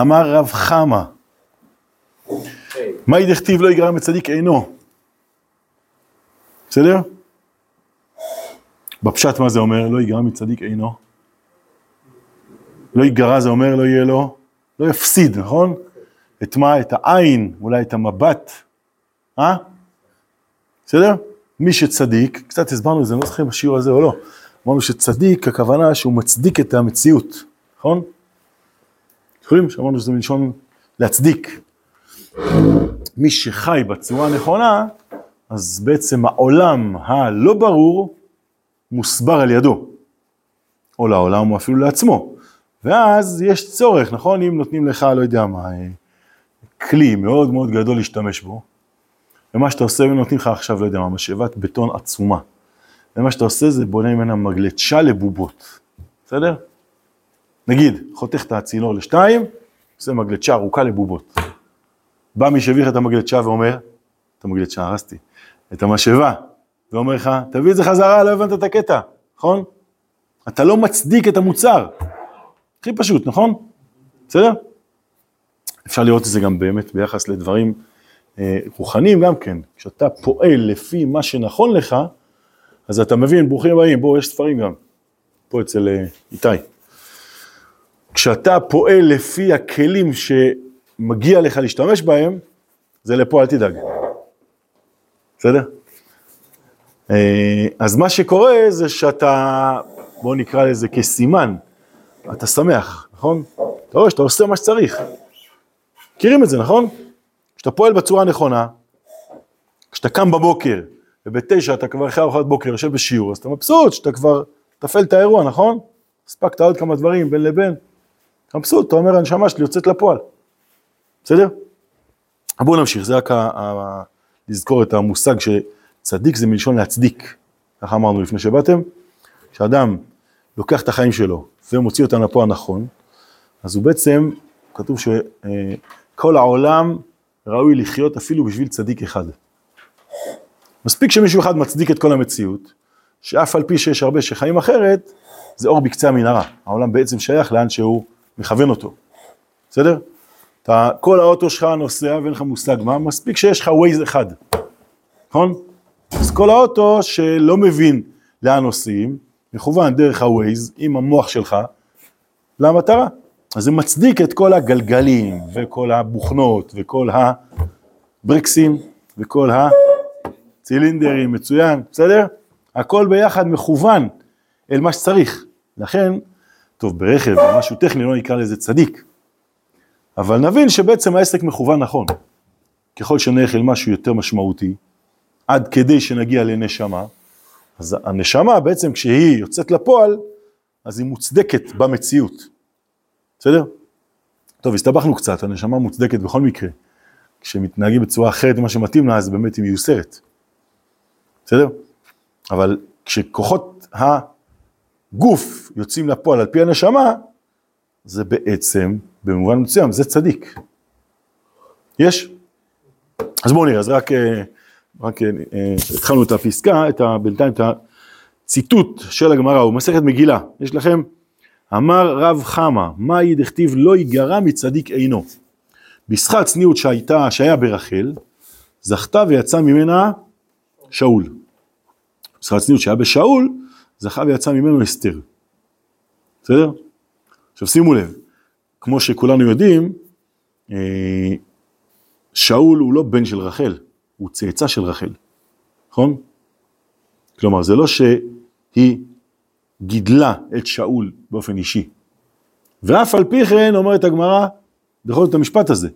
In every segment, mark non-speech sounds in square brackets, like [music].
אמר רב חמא, מהי דכתיב לא יגרע מצדיק אינו? בסדר? בפשט מה זה אומר? לא יגרע מצדיק אינו. לא יגרע זה אומר לא יהיה לו, לא יפסיד, נכון? את מה? את העין, אולי את המבט, אה? בסדר? מי שצדיק, קצת הסברנו את זה, אני לא זוכר אם השיעור הזה או לא, אמרנו שצדיק, הכוונה שהוא מצדיק את המציאות, נכון? זוכרים שאמרנו שזה מלשון להצדיק. מי שחי בצורה הנכונה, אז בעצם העולם הלא ברור מוסבר על ידו, או לעולם או אפילו לעצמו. ואז יש צורך, נכון? אם נותנים לך, לא יודע מה, אה, כלי מאוד מאוד גדול להשתמש בו, ומה שאתה עושה, אם נותנים לך עכשיו, לא יודע מה, משאבת בטון עצומה, ומה שאתה עושה זה בונה ממנה מגלצ'ה לבובות, בסדר? נגיד, חותך את הצינור לשתיים, עושה מגלצ'ה ארוכה לבובות. בא מי שהביא לך את המגלצ'ה ואומר, את המגלצ'ה הרסתי, את המשאבה, ואומר לך, תביא את זה חזרה, לא הבנת את הקטע, נכון? אתה לא מצדיק את המוצר. הכי פשוט, נכון? בסדר? אפשר לראות את זה גם באמת ביחס לדברים אה, רוחניים גם כן. כשאתה פועל לפי מה שנכון לך, אז אתה מבין, ברוכים הבאים, בואו, יש ספרים גם, פה אצל אה, איתי. כשאתה פועל לפי הכלים שמגיע לך להשתמש בהם, זה לפה, אל תדאג. בסדר? אה, אז מה שקורה זה שאתה, בוא נקרא לזה כסימן, אתה שמח, נכון? אתה רואה שאתה עושה מה שצריך. מכירים את זה, נכון? כשאתה פועל בצורה הנכונה, כשאתה קם בבוקר, ובתשע אתה כבר אחרי ארוחת בוקר יושב בשיעור, אז אתה מבסוט שאתה כבר תפעל את האירוע, נכון? הספקת עוד כמה דברים בין לבין. מבסוט, אתה אומר, הנשמה שלי יוצאת לפועל. בסדר? בואו נמשיך, זה רק ה- ה- לזכור את המושג שצדיק זה מלשון להצדיק. ככה אמרנו לפני שבאתם, כשאדם לוקח את החיים שלו ומוציא אותם לפועל נכון, אז הוא בעצם, כתוב שכל העולם ראוי לחיות אפילו בשביל צדיק אחד. מספיק שמישהו אחד מצדיק את כל המציאות, שאף על פי שיש הרבה שחיים אחרת, זה אור בקצה המנהרה. העולם בעצם שייך לאן שהוא מכוון אותו. בסדר? אתה, כל האוטו שלך נוסע ואין לך מושג מה, מספיק שיש לך ווייז אחד, נכון? אז כל האוטו שלא מבין לאן נוסעים, מכוון דרך ה-Waze עם המוח שלך למטרה. אז זה מצדיק את כל הגלגלים וכל הבוכנות וכל הברקסים וכל הצילינדרים, מצוין, בסדר? הכל ביחד מכוון אל מה שצריך. לכן, טוב, ברכב, משהו טכני, לא נקרא לזה צדיק. אבל נבין שבעצם העסק מכוון נכון. ככל שנלך אל משהו יותר משמעותי, עד כדי שנגיע לנשמה, אז הנשמה בעצם כשהיא יוצאת לפועל, אז היא מוצדקת במציאות. בסדר? טוב, הסתבכנו קצת, הנשמה מוצדקת בכל מקרה. כשמתנהגים בצורה אחרת ממה שמתאים לה, אז באמת היא מיוסרת. בסדר? אבל כשכוחות הגוף יוצאים לפועל על פי הנשמה, זה בעצם, במובן מסוים, זה צדיק. יש? אז בואו נראה, אז רק... רק אה, התחלנו את הפסקה, את ה, בינתיים את הציטוט של הגמרא, הוא מסכת מגילה, יש לכם, אמר רב חמא, מה דכתיב לא ייגרע מצדיק אינו. בשכר צניעות שהייתה, שהיה ברחל, זכתה ויצא ממנה שאול. בשכר צניעות שהיה בשאול, זכה ויצא ממנו אסתר. בסדר? עכשיו שימו לב, כמו שכולנו יודעים, אה, שאול הוא לא בן של רחל, הוא צאצא של רחל, נכון? כלומר, זה לא שהיא גידלה את שאול באופן אישי. ואף על פי כן, אומרת הגמרא, בכל זאת המשפט הזה,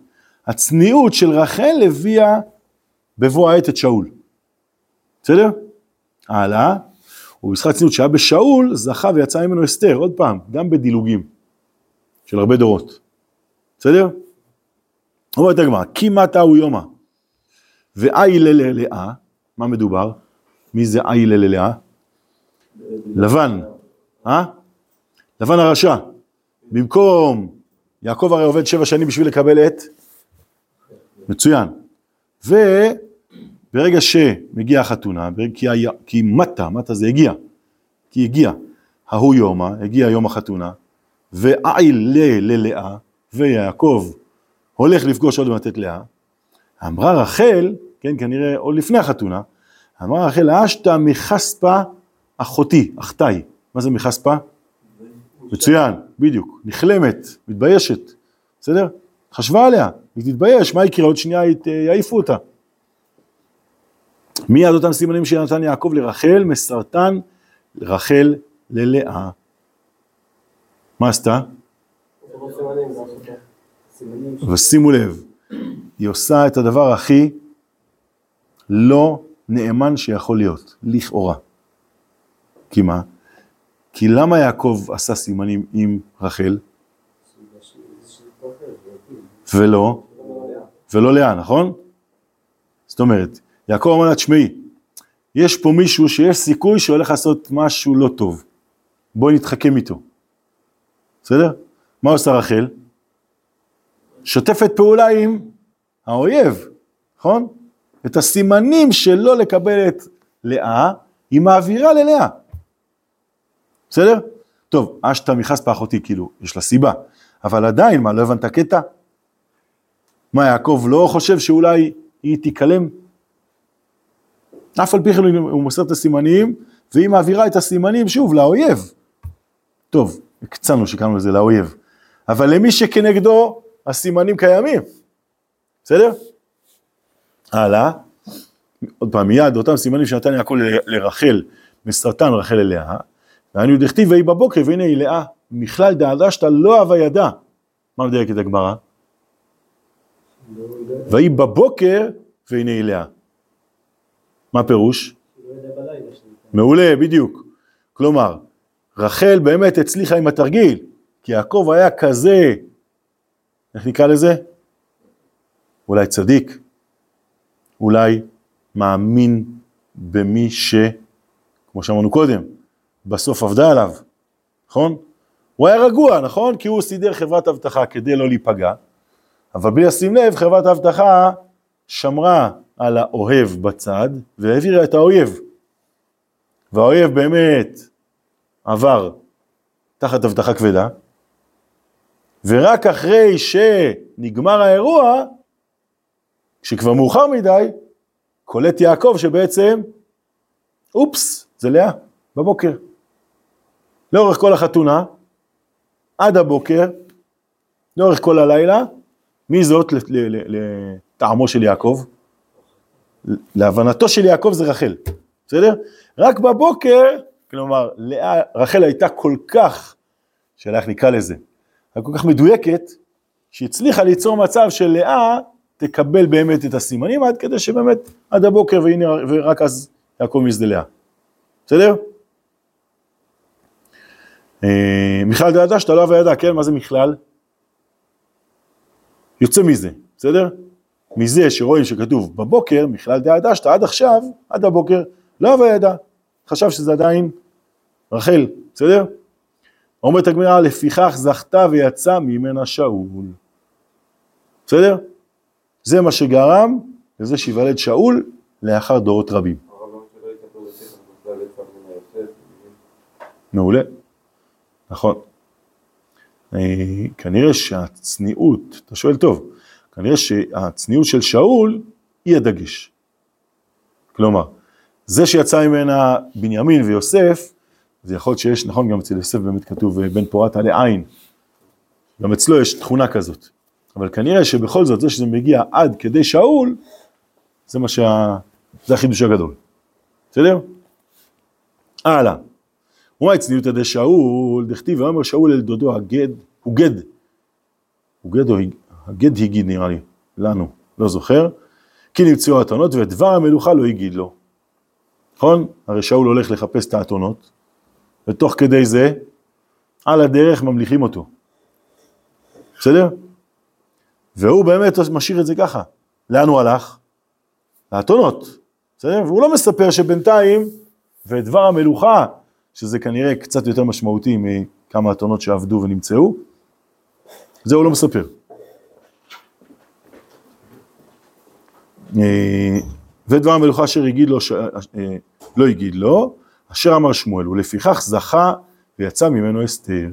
הצניעות של רחל הביאה בבוא העת את שאול. בסדר? הלאה, ובשכר צניעות שהיה בשאול, זכה ויצא ממנו אסתר, עוד פעם, גם בדילוגים של הרבה דורות. בסדר? אומרת הגמרא, כי מטה הוא יומא. ואי ללאה, מה מדובר? מי זה אי ללאה? לבן, אה? לבן הרשע. במקום, יעקב הרי עובד שבע שנים בשביל לקבל את? מצוין. וברגע שמגיעה החתונה, כי, היה, כי מטה, מטה זה הגיע, כי הגיע, ההוא יומא, הגיע יום החתונה, ואי ללאה, ויעקב הולך לפגוש עוד מעט את לאה, אמרה רחל, כן, כנראה עוד לפני החתונה, אמרה רחל, אשתא מחספה אחותי, אחתי. מה זה מחספה? מצוין, בדיוק, נכלמת, מתביישת, בסדר? חשבה עליה, היא תתבייש, מה יקרה? עוד שנייה יעיפו אותה. מיד אותם סימנים שנתן יעקב לרחל, מסרטן רחל ללאה. מה עשתה? ושימו לב, היא עושה את הדבר הכי לא נאמן שיכול להיות, לכאורה. כי מה? כי למה יעקב עשה סימנים עם רחל? ולא, ולא לאה, נכון? זאת אומרת, יעקב אמר לה, תשמעי, יש פה מישהו שיש סיכוי שהולך לעשות משהו לא טוב. בואי נתחכם איתו. בסדר? מה עושה רחל? שוטפת פעולה עם האויב, נכון? את הסימנים שלא לקבל את לאה, היא מעבירה ללאה. בסדר? טוב, אשתא מחספא אחותי, כאילו, יש לה סיבה. אבל עדיין, מה, לא הבנת קטע? מה, יעקב לא חושב שאולי היא תיכלם? אף על פי כן הוא מוסר את הסימנים, והיא מעבירה את הסימנים שוב לאויב. טוב, הקצנו שקראנו לזה לאויב. אבל למי שכנגדו הסימנים קיימים. בסדר? הלאה. עוד פעם, מיד אותם סימנים שנתן יעקב לרחל, מסרטן רחל אליה, והיינו דכתיב ויהי בבוקר והנה היא לאה, מכלל דעדשתא לא הווה ידע. מה מדייק את הגמרא? ויהי בבוקר והנה היא לאה. מה פירוש? מעולה, בדיוק. כלומר, רחל באמת הצליחה עם התרגיל, כי יעקב היה כזה, איך נקרא לזה? אולי צדיק, אולי מאמין במי ש... כמו שאמרנו קודם, בסוף עבדה עליו, נכון? הוא היה רגוע, נכון? כי הוא סידר חברת אבטחה כדי לא להיפגע, אבל בלי לשים לב, חברת האבטחה שמרה על האוהב בצד והעבירה את האויב. והאויב באמת עבר תחת אבטחה כבדה, ורק אחרי שנגמר האירוע, כשכבר מאוחר מדי, קולט יעקב שבעצם, אופס, זה לאה, בבוקר. לאורך כל החתונה, עד הבוקר, לאורך כל הלילה, מי זאת לטעמו של יעקב? להבנתו של יעקב זה רחל, בסדר? רק בבוקר, כלומר, לאה, רחל הייתה כל כך, שאלה איך נקרא לזה, כל כך מדויקת, שהצליחה ליצור מצב של לאה תקבל באמת את הסימנים, עד כדי שבאמת עד הבוקר, והנה, ורק אז יעקב משדה לאה. בסדר? אה, מכלל דעתה שאתה לא אהבה ידע, כן? מה זה מכלל? יוצא מזה, בסדר? מזה שרואים שכתוב בבוקר, מכלל דעתה שאתה עד עכשיו, עד הבוקר, לא אהבה ידע. חשב שזה עדיין רחל, בסדר? אומרת הגמירה, לפיכך זכתה ויצא ממנה שאול. בסדר? זה מה שגרם לזה שיוולד שאול לאחר דורות רבים. מעולה, נכון. אה, כנראה שהצניעות, אתה שואל טוב, כנראה שהצניעות של שאול היא הדגש. כלומר, זה שיצא ממנה בנימין ויוסף, זה יכול להיות שיש, נכון, גם אצל יוסף באמת כתוב בן פורת עלי עין, גם אצלו יש תכונה כזאת. אבל כנראה שבכל זאת, זה שזה מגיע עד כדי שאול, זה מה שה... זה החידוש הגדול. בסדר? הלאה. ומה הצניעות עדי שאול, דכתיב ואומר שאול אל דודו הגד, הוא גד. הוא גד או הגד הגיד נראה לי, לנו, לא זוכר. כי נמצאו האתונות ודבר המלוכה לא הגיד לו. נכון? הרי שאול הולך לחפש את האתונות, ותוך כדי זה, על הדרך ממליכים אותו. בסדר? והוא באמת משאיר את זה ככה. לאן הוא הלך? לאתונות. בסדר? והוא לא מספר שבינתיים, ודבר המלוכה, שזה כנראה קצת יותר משמעותי מכמה אתונות שעבדו ונמצאו, זה הוא לא מספר. אה, ודבר המלוכה אשר הגיד לו, ש... אה, לא הגיד לו, אשר אמר שמואל, ולפיכך זכה ויצא ממנו אסתר.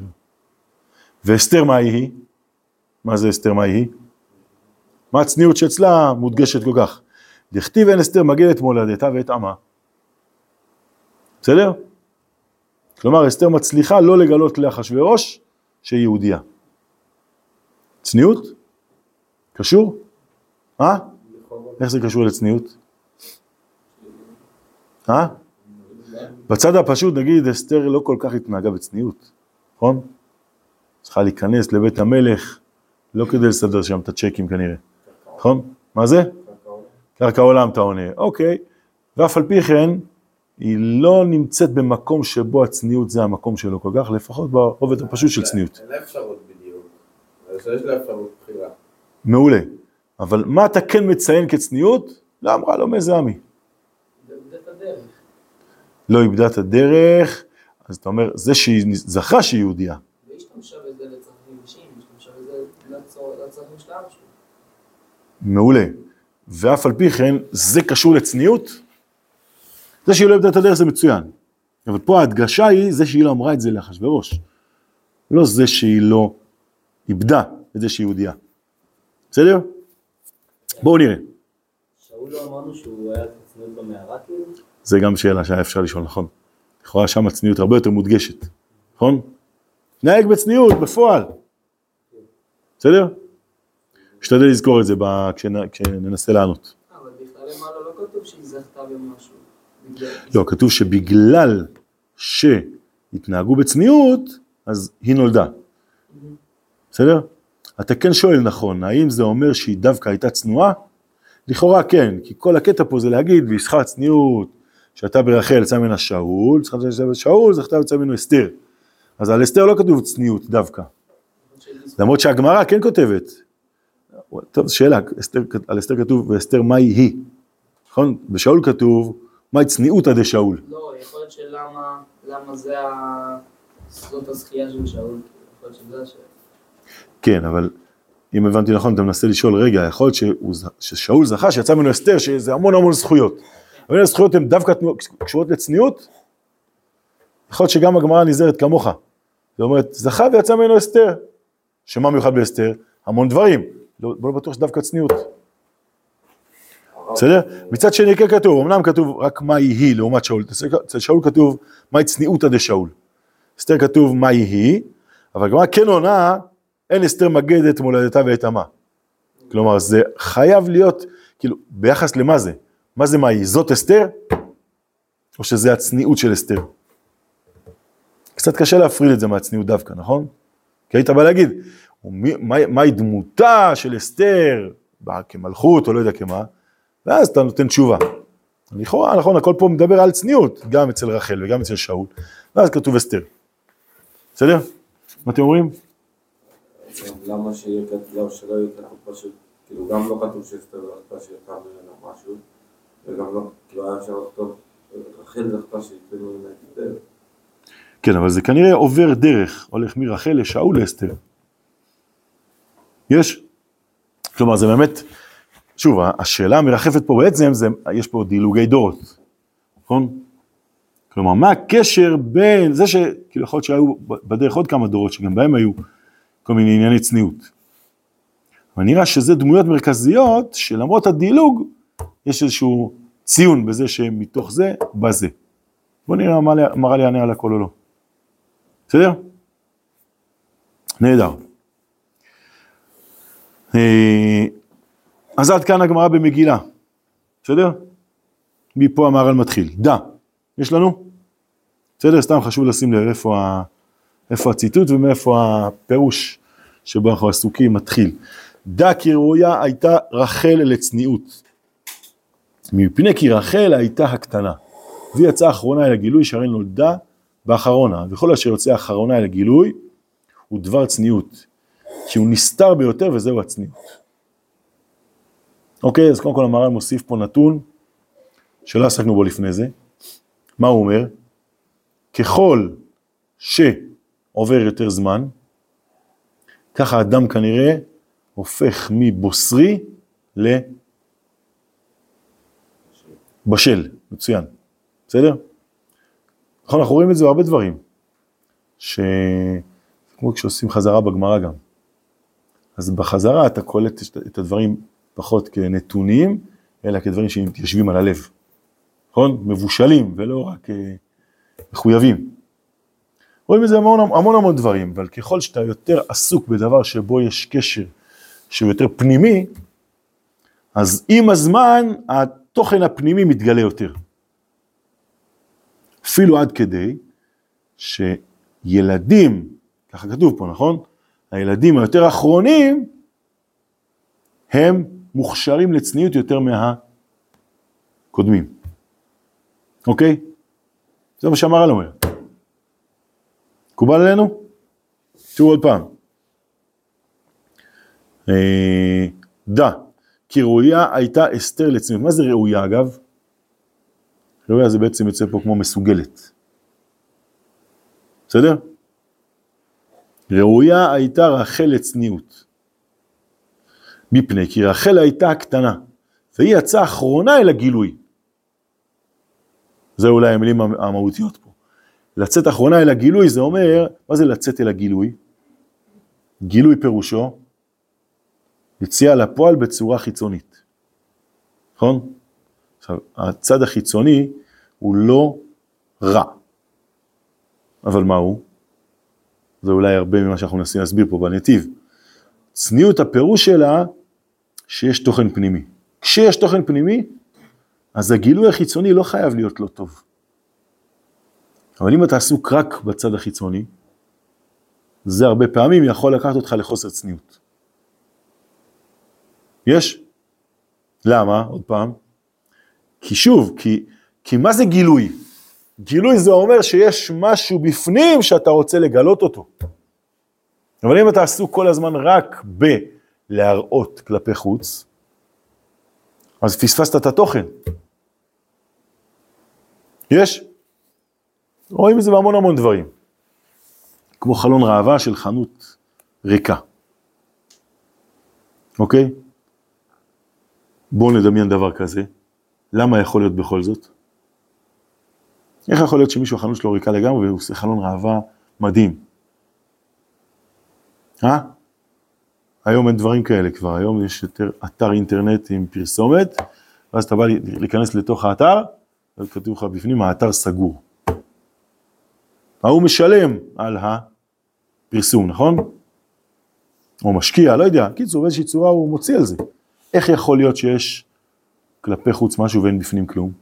ואסתר מה היא? מה זה אסתר, מה היא? מה הצניעות שאצלה מודגשת כל כך? דכתיב אין אסתר מגן את מולדתה ואת עמה. בסדר? כלומר, אסתר מצליחה לא לגלות לאחשוורוש שהיא יהודייה. צניעות? קשור? אה? איך זה קשור לצניעות? אה? בצד הפשוט, נגיד, אסתר לא כל כך התנהגה בצניעות, נכון? צריכה להיכנס לבית המלך, לא כדי לסדר שם את הצ'קים כנראה, נכון? מה זה? קרקע עולם אתה עונה, אוקיי, ואף על פי כן, היא לא נמצאת במקום שבו הצניעות זה המקום שלו כל כך, לפחות ברובד הפשוט של צניעות. אין לה אפשרות בדיוק, אבל יש לה אפשרות בחירה. מעולה. אבל מה אתה כן מציין כצניעות? לא אמרה לו מזעמי. לא איבדה את הדרך, אז אתה אומר, זה שהיא זכה שהיא יהודייה. והיא השתמשה בזה לצרכים אישיים, היא השתמשה בזה לצור- לצרכים של האבא שלו. מעולה. ואף על פי כן, זה קשור לצניעות? זה שהיא לא איבדה את הדרך זה מצוין. אבל פה ההדגשה היא זה שהיא לא אמרה את זה לאחשוורוש. לא זה שהיא לא איבדה את זה שהיא יהודייה. בסדר? בואו נראה. שאול לא אמרנו שהוא היה צניעות במערה כאילו? זה גם שאלה שהיה אפשר לשאול, נכון. לכאורה שם הצניעות הרבה יותר מודגשת, נכון? נהג בצניעות, בפועל. בסדר? נשתדל לזכור את זה כשננסה לענות. אבל בכלל למעלה לא כתוב שהיא זכתה במשהו. לא, כתוב שבגלל שהתנהגו בצניעות, אז היא נולדה. בסדר? אתה כן שואל נכון, האם זה אומר שהיא דווקא הייתה צנועה? לכאורה כן, כי כל הקטע פה זה להגיד, וישכה צניעות, שאתה ברחל יצא ממנה שאול, שאול, זכתה יצא ממנו אסתר. אז על אסתר לא כתוב צניעות דווקא, למרות שהגמרא כן כותבת. טוב, שאלה, אסתר, על אסתר כתוב, ואסתר מהי היא, נכון? בשאול כתוב, מהי צניעותא דשאול. לא, יכול להיות שלמה, למה זה ה... זאת הזכייה של שאול, יכול להיות שזה השאלה. כן, אבל אם הבנתי נכון, אתה מנסה לשאול, רגע, יכול להיות ששאול זכה שיצא ממנו אסתר, שזה המון המון זכויות. אבל הזכויות הן דווקא קשורות לצניעות? יכול להיות שגם הגמרא נזהרת כמוך. זאת אומרת, זכה ויצא ממנו אסתר. שמה מיוחד באסתר? המון דברים. לא, לא בטוח שדווקא צניעות. בסדר? מצד שני כן כתוב, אמנם כתוב רק מהי היא לעומת שאול, אצל שאול כתוב מהי צניעותא דשאול. אסתר כתוב מהי היא, אבל הגמרא כן עונה, אין אסתר מגד את מולדתה ואת עמה. כלומר, זה חייב להיות, כאילו, ביחס למה זה? מה זה מהי? זאת אסתר? או שזה הצניעות של אסתר? קצת קשה להפריד את זה מהצניעות דווקא, נכון? כי היית בא להגיד, ומי- מה- מהי דמותה של אסתר, כמלכות או לא יודע כמה, ואז אתה נותן תשובה. לכאורה, נכון, הכל פה מדבר על צניעות, גם אצל רחל וגם אצל שאול, ואז כתוב אסתר. בסדר? מה אתם אומרים? למה שיהיה כתוב, שלא יהיה כתוב פשוט, כאילו גם לא כתוב שאסתר זכתה שיצא ממנה משהו, וגם לא, כאילו היה אפשר לכתוב, רחל זכתה שיצא ממנה אסתר. כן, אבל זה כנראה עובר דרך, הולך מרחל לשאול לאסתר. יש? כלומר, זה באמת, שוב, השאלה המרחפת פה בעצם, זה, יש פה דילוגי דורות, נכון? כלומר, מה הקשר בין זה שכאילו יכול להיות שהיו בדרך עוד כמה דורות, שגם בהם היו כל מיני ענייני צניעות. אבל נראה שזה דמויות מרכזיות, שלמרות הדילוג, יש איזשהו ציון בזה שמתוך זה בא זה. בוא נראה מה מראה לי יענה על הכל או לא. בסדר? נהדר. אה, אז עד כאן הגמרא במגילה, בסדר? מפה המהר"ל מתחיל. דע, יש לנו? בסדר? סתם חשוב לשים לב איפה, ה... איפה הציטוט ומאיפה הפירוש שבו אנחנו עסוקים מתחיל. דע כי ראויה הייתה רחל לצניעות. מפני כי רחל הייתה הקטנה. והיא יצאה אחרונה אל הגילוי שהרי נולדה באחרונה, וכל אשר יוצא אחרונה אל הגילוי הוא דבר צניעות, כי הוא נסתר ביותר וזהו הצניעות. אוקיי, אז קודם כל המהר"ל מוסיף פה נתון שלא עסקנו בו לפני זה. מה הוא אומר? ככל שעובר יותר זמן, ככה אדם כנראה הופך מבוסרי לבשל, מצוין, בסדר? נכון, אנחנו רואים את זה בהרבה דברים, ש... כמו כשעושים חזרה בגמרא גם. אז בחזרה אתה קולט את הדברים פחות כנתונים, אלא כדברים שמתיישבים על הלב. נכון? מבושלים ולא רק אה, מחויבים. רואים את זה המון המון המון דברים, אבל ככל שאתה יותר עסוק בדבר שבו יש קשר שהוא יותר פנימי, אז עם הזמן התוכן הפנימי מתגלה יותר. אפילו עד כדי שילדים, ככה כתוב פה, נכון? הילדים היותר אחרונים, הם מוכשרים לצניעות יותר מהקודמים. אוקיי? זה מה שהמהר"ל אומר. מקובל עלינו? תראו עוד פעם. אה, דע, כי ראויה הייתה אסתר לצניעות. מה זה ראויה אגב? ראויה זה בעצם יוצא פה כמו מסוגלת. בסדר? ראויה הייתה רחל לצניעות. מפני כי רחל הייתה הקטנה, והיא יצאה אחרונה אל הגילוי. זה אולי המילים המהותיות פה. לצאת אחרונה אל הגילוי זה אומר, מה זה לצאת אל הגילוי? גילוי פירושו יציאה לפועל בצורה חיצונית, נכון? עכשיו, הצד החיצוני הוא לא רע, אבל מה הוא? זה אולי הרבה ממה שאנחנו מנסים להסביר פה בנתיב. צניעות הפירוש שלה שיש תוכן פנימי. כשיש תוכן פנימי, אז הגילוי החיצוני לא חייב להיות לא טוב. אבל אם אתה עסוק רק בצד החיצוני, זה הרבה פעמים יכול לקחת אותך לחוסר צניעות. יש? למה? עוד פעם. כי שוב, כי, כי מה זה גילוי? גילוי זה אומר שיש משהו בפנים שאתה רוצה לגלות אותו. אבל אם אתה עסוק כל הזמן רק בלהראות כלפי חוץ, אז פספסת את התוכן. יש? רואים את זה בהמון המון דברים. כמו חלון ראווה של חנות ריקה. אוקיי? בואו נדמיין דבר כזה. למה יכול להיות בכל זאת? איך יכול להיות שמישהו החנות שלו ריקה לגמרי והוא עושה חלון ראווה מדהים? אה? היום אין דברים כאלה כבר, היום יש יותר אתר אינטרנט עם פרסומת, ואז אתה בא להיכנס לתוך האתר, וכתוב לך בפנים, האתר סגור. ההוא משלם על הפרסום, נכון? או משקיע, לא יודע, קיצור, באיזושהי צורה הוא מוציא על זה. איך יכול להיות שיש כלפי חוץ משהו ואין בפנים כלום?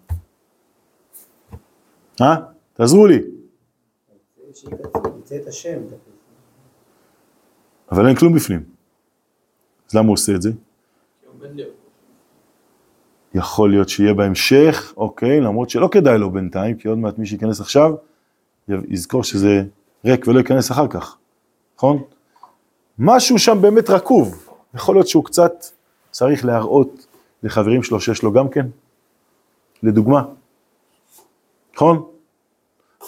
אה? תעזרו לי. אבל אין כלום בפנים. אז למה הוא עושה את זה? יכול להיות שיהיה בהמשך, אוקיי, למרות שלא כדאי לו בינתיים, כי עוד מעט מי שייכנס עכשיו, יזכור שזה ריק ולא ייכנס אחר כך, נכון? משהו שם באמת רקוב, יכול להיות שהוא קצת צריך להראות לחברים שלו שיש לו גם כן, לדוגמה, נכון?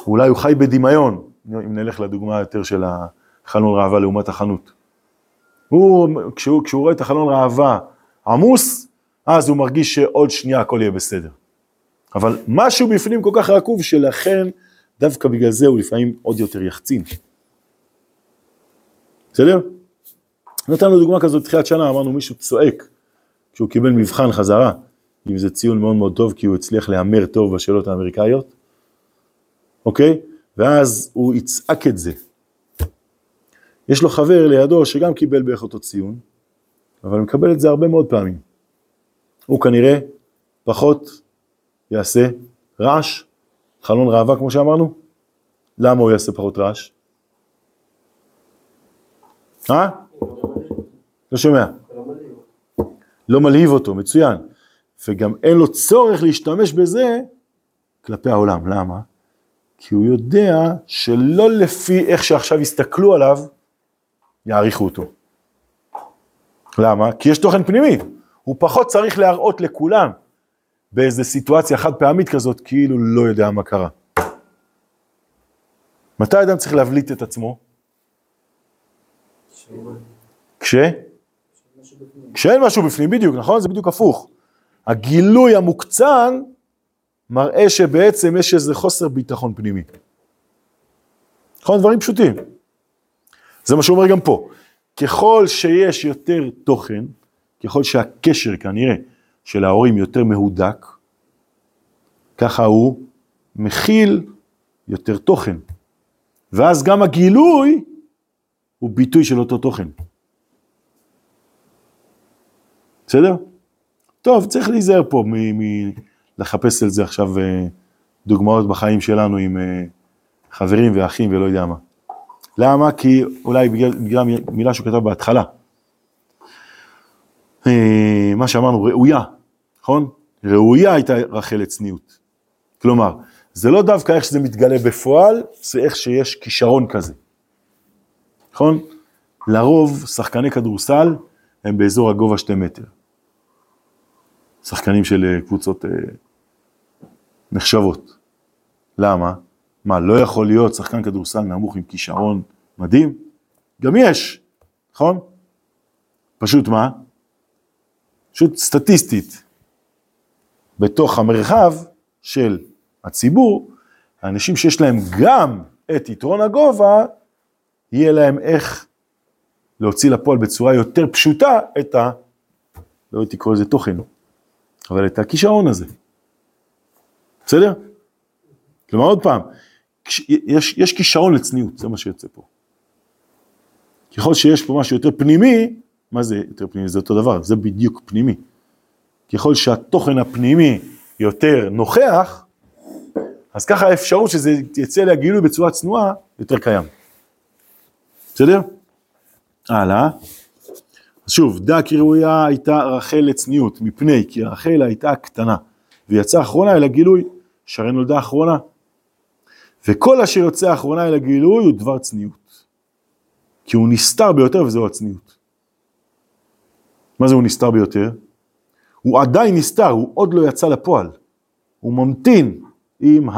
אולי הוא חי בדמיון, אם נלך לדוגמה יותר של החלון ראווה לעומת החנות. הוא, כשהוא, כשהוא רואה את החלון ראווה עמוס, אז הוא מרגיש שעוד שנייה הכל יהיה בסדר. אבל משהו בפנים כל כך רקוב שלכן דווקא בגלל זה הוא לפעמים עוד יותר יחצין. בסדר? נתנו דוגמה כזאת תחילת שנה, אמרנו מישהו צועק כשהוא קיבל מבחן חזרה, אם זה ציון מאוד מאוד טוב כי הוא הצליח להמר טוב בשאלות האמריקאיות, אוקיי? ואז הוא יצעק את זה. יש לו חבר לידו שגם קיבל בערך אותו ציון, אבל מקבל את זה הרבה מאוד פעמים. הוא כנראה פחות יעשה רעש, חלון ראווה כמו שאמרנו? למה הוא יעשה פחות רעש? אה? לא שומע. לא מלהיב אותו, מצוין. וגם אין לו צורך להשתמש בזה כלפי העולם. למה? כי הוא יודע שלא לפי איך שעכשיו יסתכלו עליו, יעריכו אותו. למה? כי יש תוכן פנימי. הוא פחות צריך להראות לכולם באיזה סיטואציה חד פעמית כזאת, כאילו לא יודע מה קרה. מתי אדם צריך להבליט את עצמו? כש? כשאין משהו בפנים, בדיוק, נכון? זה בדיוק הפוך. הגילוי המוקצן מראה שבעצם יש איזה חוסר ביטחון פנימי. נכון? דברים פשוטים. זה מה שהוא אומר גם פה. ככל שיש יותר תוכן, ככל שהקשר כנראה של ההורים יותר מהודק, ככה הוא מכיל יותר תוכן. ואז גם הגילוי הוא ביטוי של אותו תוכן. בסדר? טוב, צריך להיזהר פה מלחפש על זה עכשיו אה, דוגמאות בחיים שלנו עם אה, חברים ואחים ולא יודע מה. למה? כי אולי בגלל, בגלל מילה שהוא כתב בהתחלה. אה, מה שאמרנו, ראויה, נכון? ראויה הייתה רחל לצניעות. כלומר, זה לא דווקא איך שזה מתגלה בפועל, זה איך שיש כישרון כזה. נכון? לרוב שחקני כדורסל הם באזור הגובה שתי מטר. שחקנים של אה, קבוצות אה, נחשבות. למה? מה, לא יכול להיות שחקן כדורסל נמוך עם כישרון מדהים? גם יש, נכון? פשוט מה? פשוט סטטיסטית. בתוך המרחב של הציבור, האנשים שיש להם גם את יתרון הגובה, יהיה להם איך להוציא לפועל בצורה יותר פשוטה את ה... לא הייתי קורא לזה תוכן, אבל את הכישרון הזה. בסדר? כלומר עוד פעם, יש, יש כישרון לצניעות, זה מה שיוצא פה. ככל שיש פה משהו יותר פנימי, מה זה יותר פנימי? זה אותו דבר, זה בדיוק פנימי. ככל שהתוכן הפנימי יותר נוכח, אז ככה האפשרות שזה יצא לגילוי בצורה צנועה, יותר קיים. בסדר? הלאה. אז שוב, דע כי ראויה הייתה רחל לצניעות, מפני כי רחל הייתה קטנה, ויצאה אחרונה אל הגילוי, שהרי נולדה אחרונה. וכל אשר יוצא אחרונה אל הגילוי הוא דבר צניעות. כי הוא נסתר ביותר וזהו הצניעות. מה זה הוא נסתר ביותר? הוא עדיין נסתר, הוא עוד לא יצא לפועל. הוא ממתין עם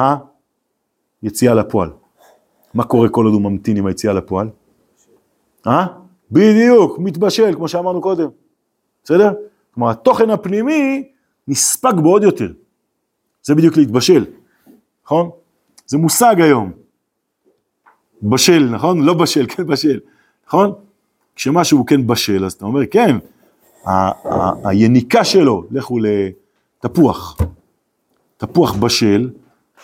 היציאה לפועל. מה קורה כל עוד הוא ממתין עם היציאה לפועל? אה? בדיוק, מתבשל, כמו שאמרנו קודם. בסדר? כלומר, התוכן הפנימי נספג בו עוד יותר. זה בדיוק להתבשל, נכון? זה מושג היום. בשל, נכון? לא בשל, [laughs] כן בשל, נכון? כשמשהו כן בשל, אז אתה אומר, כן, היניקה שלו, לכו לתפוח. תפוח בשל,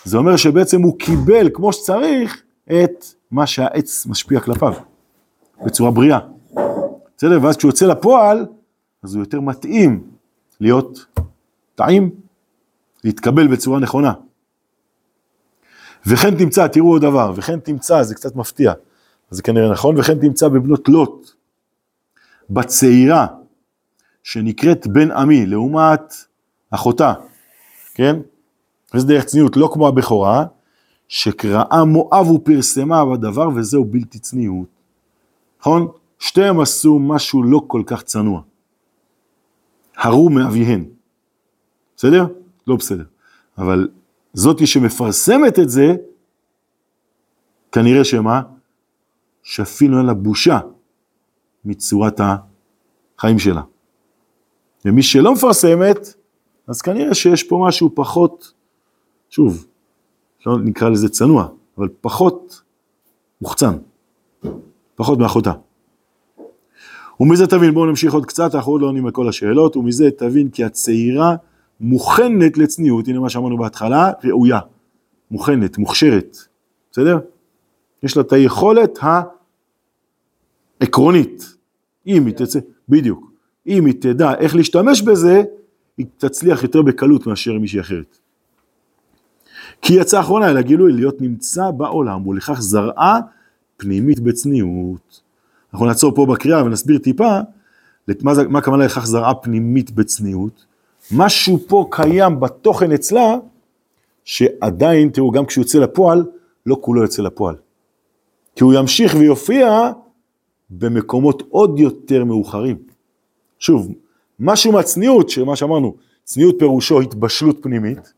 זה אומר שבעצם הוא קיבל כמו שצריך את מה שהעץ משפיע כלפיו, בצורה בריאה. בסדר? ואז כשהוא יוצא לפועל, אז הוא יותר מתאים להיות טעים, להתקבל בצורה נכונה. וכן תמצא, תראו עוד דבר, וכן תמצא, זה קצת מפתיע, זה כנראה נכון, וכן תמצא בבנות לוט, בצעירה, שנקראת בן עמי, לעומת אחותה, כן? וזה דרך צניעות, לא כמו הבכורה, שקראה מואב ופרסמה בדבר וזהו בלתי צניעות. נכון? שתיהם עשו משהו לא כל כך צנוע. הרו מאביהן. בסדר? לא בסדר. אבל זאתי שמפרסמת את זה, כנראה שמה? שאפילו אין לה בושה מצורת החיים שלה. ומי שלא מפרסמת, אז כנראה שיש פה משהו פחות, שוב, לא נקרא לזה צנוע, אבל פחות מוחצן, פחות מאחותה. ומזה תבין, בואו נמשיך עוד קצת, אנחנו עוד לא עונים על כל השאלות, ומזה תבין כי הצעירה מוכנת לצניעות, הנה מה שאמרנו בהתחלה, ראויה, מוכנת, מוכשרת, בסדר? יש לה את היכולת העקרונית, אם היא תצא, בדיוק, אם היא תדע איך להשתמש בזה, היא תצליח יותר בקלות מאשר מישהי אחרת. כי יצא אחרונה אל הגילוי להיות נמצא בעולם, ולכך זרעה פנימית בצניעות. אנחנו נעצור פה בקריאה ונסביר טיפה מה, הכוונה לכך זרעה פנימית בצניעות. משהו פה קיים בתוכן אצלה, שעדיין, תראו, גם כשהוא יוצא לפועל, לא כולו יוצא לפועל. כי הוא ימשיך ויופיע במקומות עוד יותר מאוחרים. שוב, משהו מהצניעות, שמה שאמרנו, צניעות פירושו התבשלות פנימית,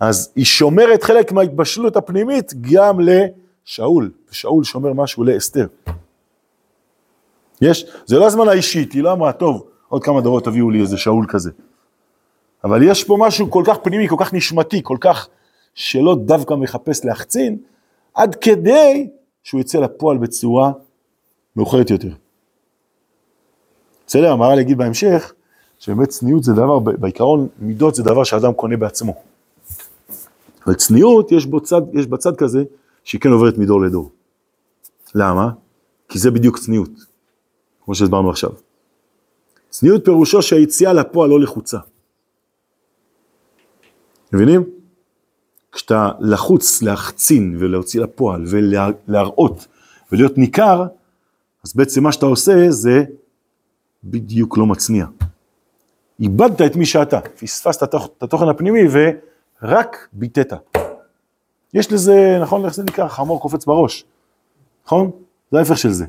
אז היא שומרת חלק מההתבשלות הפנימית גם לשאול, ושאול שומר משהו לאסתר. יש, זה לא הזמן האישית, היא לא אמרה, טוב, עוד כמה דורות תביאו לי איזה שאול כזה. אבל יש פה משהו כל כך פנימי, כל כך נשמתי, כל כך שלא דווקא מחפש להחצין, עד כדי שהוא יצא לפועל בצורה מאוחרת יותר. בסדר, המהר"ל יגיד בהמשך, שבאמת צניעות זה דבר, בעיקרון מידות זה דבר שאדם קונה בעצמו. אבל צניעות יש, בו צד, יש בצד כזה שהיא כן עוברת מדור לדור. למה? כי זה בדיוק צניעות, כמו שהסברנו עכשיו. צניעות פירושו שהיציאה לפועל לא לחוצה. מבינים? כשאתה לחוץ להחצין ולהוציא לפועל ולהראות ולהיות ניכר, אז בעצם מה שאתה עושה זה בדיוק לא מצניע. איבדת את מי שאתה, פספסת את התוכ- את התוכן הפנימי ורק ביטאת. יש לזה, נכון, איך זה נקרא? חמור קופץ בראש, נכון? זה ההפך של זה.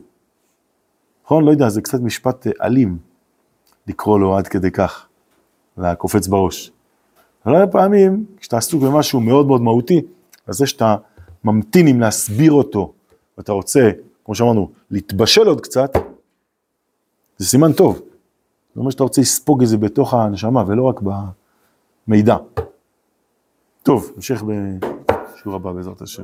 נכון? לא יודע, זה קצת משפט אה, אלים לקרוא לו עד כדי כך, לקופץ בראש. הרבה פעמים, כשאתה עסוק במשהו מאוד מאוד מהותי, אז זה שאתה ממתין עם להסביר אותו, ואתה רוצה, כמו שאמרנו, להתבשל עוד קצת, זה סימן טוב. זה אומר שאתה רוצה לספוג את זה בתוך הנשמה, ולא רק במידע. טוב, נמשיך בשיעור הבא בעזרת השם.